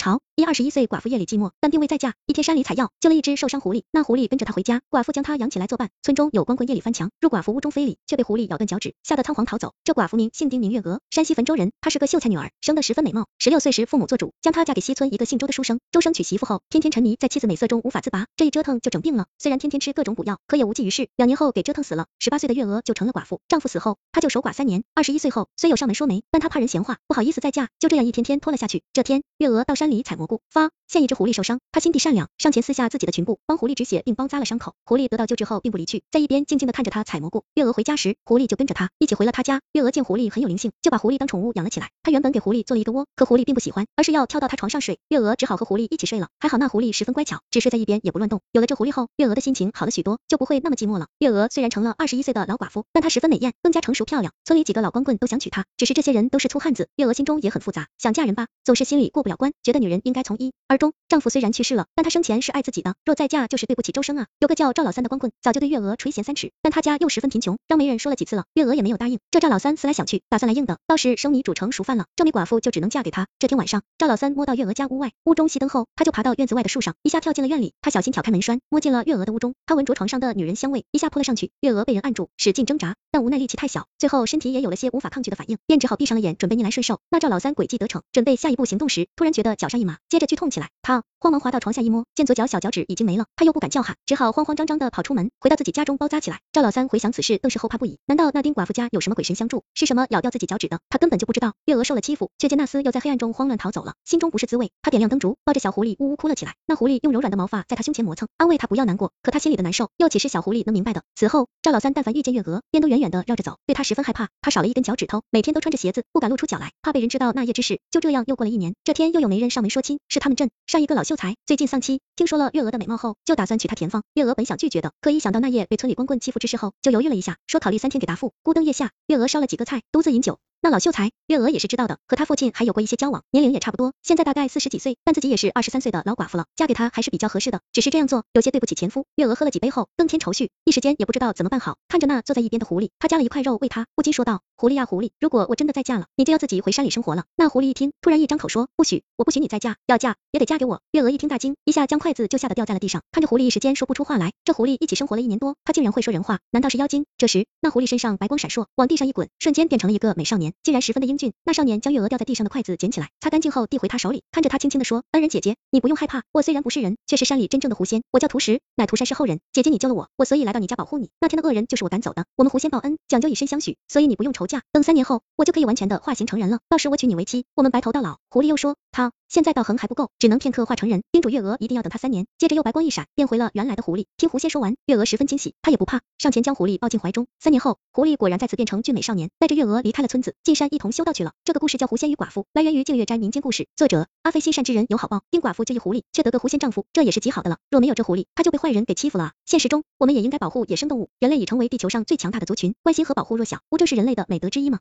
潮。一二十一岁寡妇夜里寂寞，但并未再嫁。一天山里采药，救了一只受伤狐狸，那狐狸跟着他回家，寡妇将它养起来作伴。村中有光棍夜里翻墙，入寡妇屋中非礼，却被狐狸咬断脚趾，吓得仓皇逃走。这寡妇名姓丁名月娥，山西汾州人。她是个秀才女儿，生得十分美貌。十六岁时父母做主，将她嫁给西村一个姓周的书生。周生娶媳妇后，天天沉迷在妻子美色中无法自拔，这一折腾就整病了。虽然天天吃各种补药，可也无济于事。两年后给折腾死了。十八岁的月娥就成了寡妇，丈夫死后，她就守寡三年。二十一岁后，虽有上门说媒，但她怕人闲话，不好意思再嫁，就这样一天天拖了下去。这天，月娥到山里采蘑菇菇，发。现一只狐狸受伤，她心地善良，上前撕下自己的裙布，帮狐狸止血，并包扎了伤口。狐狸得到救治后并不离去，在一边静静的看着她采蘑菇。月娥回家时，狐狸就跟着她一起回了她家。月娥见狐狸很有灵性，就把狐狸当宠物养了起来。她原本给狐狸做了一个窝，可狐狸并不喜欢，而是要跳到她床上睡。月娥只好和狐狸一起睡了。还好那狐狸十分乖巧，只睡在一边也不乱动。有了这狐狸后，月娥的心情好了许多，就不会那么寂寞了。月娥虽然成了二十一岁的老寡妇，但她十分美艳，更加成熟漂亮。村里几个老光棍都想娶她，只是这些人都是粗汉子。月娥心中也很复杂，想嫁人吧，总是心里过不了关，觉得女人应该从一而中。丈夫虽然去世了，但他生前是爱自己的，若再嫁就是对不起周生啊。有个叫赵老三的光棍，早就对月娥垂涎三尺，但他家又十分贫穷，让媒人说了几次了，月娥也没有答应。这赵老三思来想去，打算来硬的，到时生米煮成熟饭了，这米寡妇就只能嫁给他。这天晚上，赵老三摸到月娥家屋外，屋中熄灯后，他就爬到院子外的树上，一下跳进了院里。他小心挑开门栓，摸进了月娥的屋中，他闻着床上的女人香味，一下扑了上去。月娥被人按住，使劲挣扎，但无奈力气太小，最后身体也有了些无法抗拒的反应，便只好闭上了眼，准备逆来顺受。那赵老三诡计得逞，准备下一步行动时，突然觉得脚上一麻，接着剧痛起来，他慌忙滑到床下一摸，见左脚小脚趾已经没了，他又不敢叫喊，只好慌慌张张的跑出门，回到自己家中包扎起来。赵老三回想此事，更是后怕不已。难道那丁寡妇家有什么鬼神相助？是什么咬掉自己脚趾的？他根本就不知道。月娥受了欺负，却见那厮又在黑暗中慌乱逃走了，心中不是滋味。他点亮灯烛，抱着小狐狸呜呜哭了起来。那狐狸用柔软的毛发在他胸前磨蹭，安慰他不要难过。可他心里的难受，又岂是小狐狸能明白的？此后，赵老三但凡遇见月娥，便都远远的绕着走，对他十分害怕。他少了一根脚趾头，每天都穿着鞋子，不敢露出脚来，怕被人知道那夜之事。就这样又过了一年，这天又有媒人上门说亲，是他们镇上一个老秀才，最近丧妻，听说了月娥的美貌后，就打算娶她填房。月娥本想拒绝的，可一想到那夜被村里光棍欺负之事后，就犹豫了一下，说考虑三天给答复。孤灯夜下，月娥烧了几个菜，独自饮酒。那老秀才，月娥也是知道的，和他父亲还有过一些交往，年龄也差不多，现在大概四十几岁，但自己也是二十三岁的老寡妇了，嫁给他还是比较合适的。只是这样做有些对不起前夫。月娥喝了几杯后，更添愁绪，一时间也不知道怎么办好。看着那坐在一边的狐狸，他夹了一块肉喂他，不禁说道：“狐狸呀狐狸，如果我真的再嫁了，你就要自己回山里生活了。”那狐狸一听，突然一张口说：“不许，我不许你再嫁，要嫁也得嫁给我。”月娥一听大惊，一下将筷子就吓得掉在了地上，看着狐狸一时间说不出话来。这狐狸一起生活了一年多，他竟然会说人话，难道是妖精？这时，那狐狸身上白光闪烁，往地上一滚，瞬间变成了一个美少年，竟然十分的英俊。那少年将月娥掉在地上的筷子捡起来，擦干净后递回她手里，看着她轻轻的说：“恩人姐姐，你不用害怕，我虽然不是人，却是山里真正的狐仙，我叫涂石，乃涂山氏后人。姐姐你救了我，我所以来到你家保护你。那天的恶人就是我赶走的。我们狐仙报恩，讲究以身相许，所以你不用愁嫁。等三年后，我就可以完全的化形成人了，到时我娶你为妻，我们白头到老。”狐狸又说：“他现在道行还不够，只能片刻化成人，叮嘱月娥一定要等他三年。”接着又白光一闪，变回了原来的狐狸。听狐仙说完，月娥十分惊喜，她也不怕，上前将狐狸抱进怀中。三年后，狐狸果然再次变成俊美少年，带着月娥离开了村子，进山一同修道去了。这个故事叫《狐仙与寡妇》，来源于净月斋民间故事，作者阿飞。心善之人有好报，丁寡妇救一狐狸，却得个狐仙丈夫，这也是极好的了。若没有这狐狸，她就被坏人给欺负了。现实中，我们也应该保护野生动物，人类已成为地球上最强大的族群，关心和保护弱小，不正是人类的美德之一吗？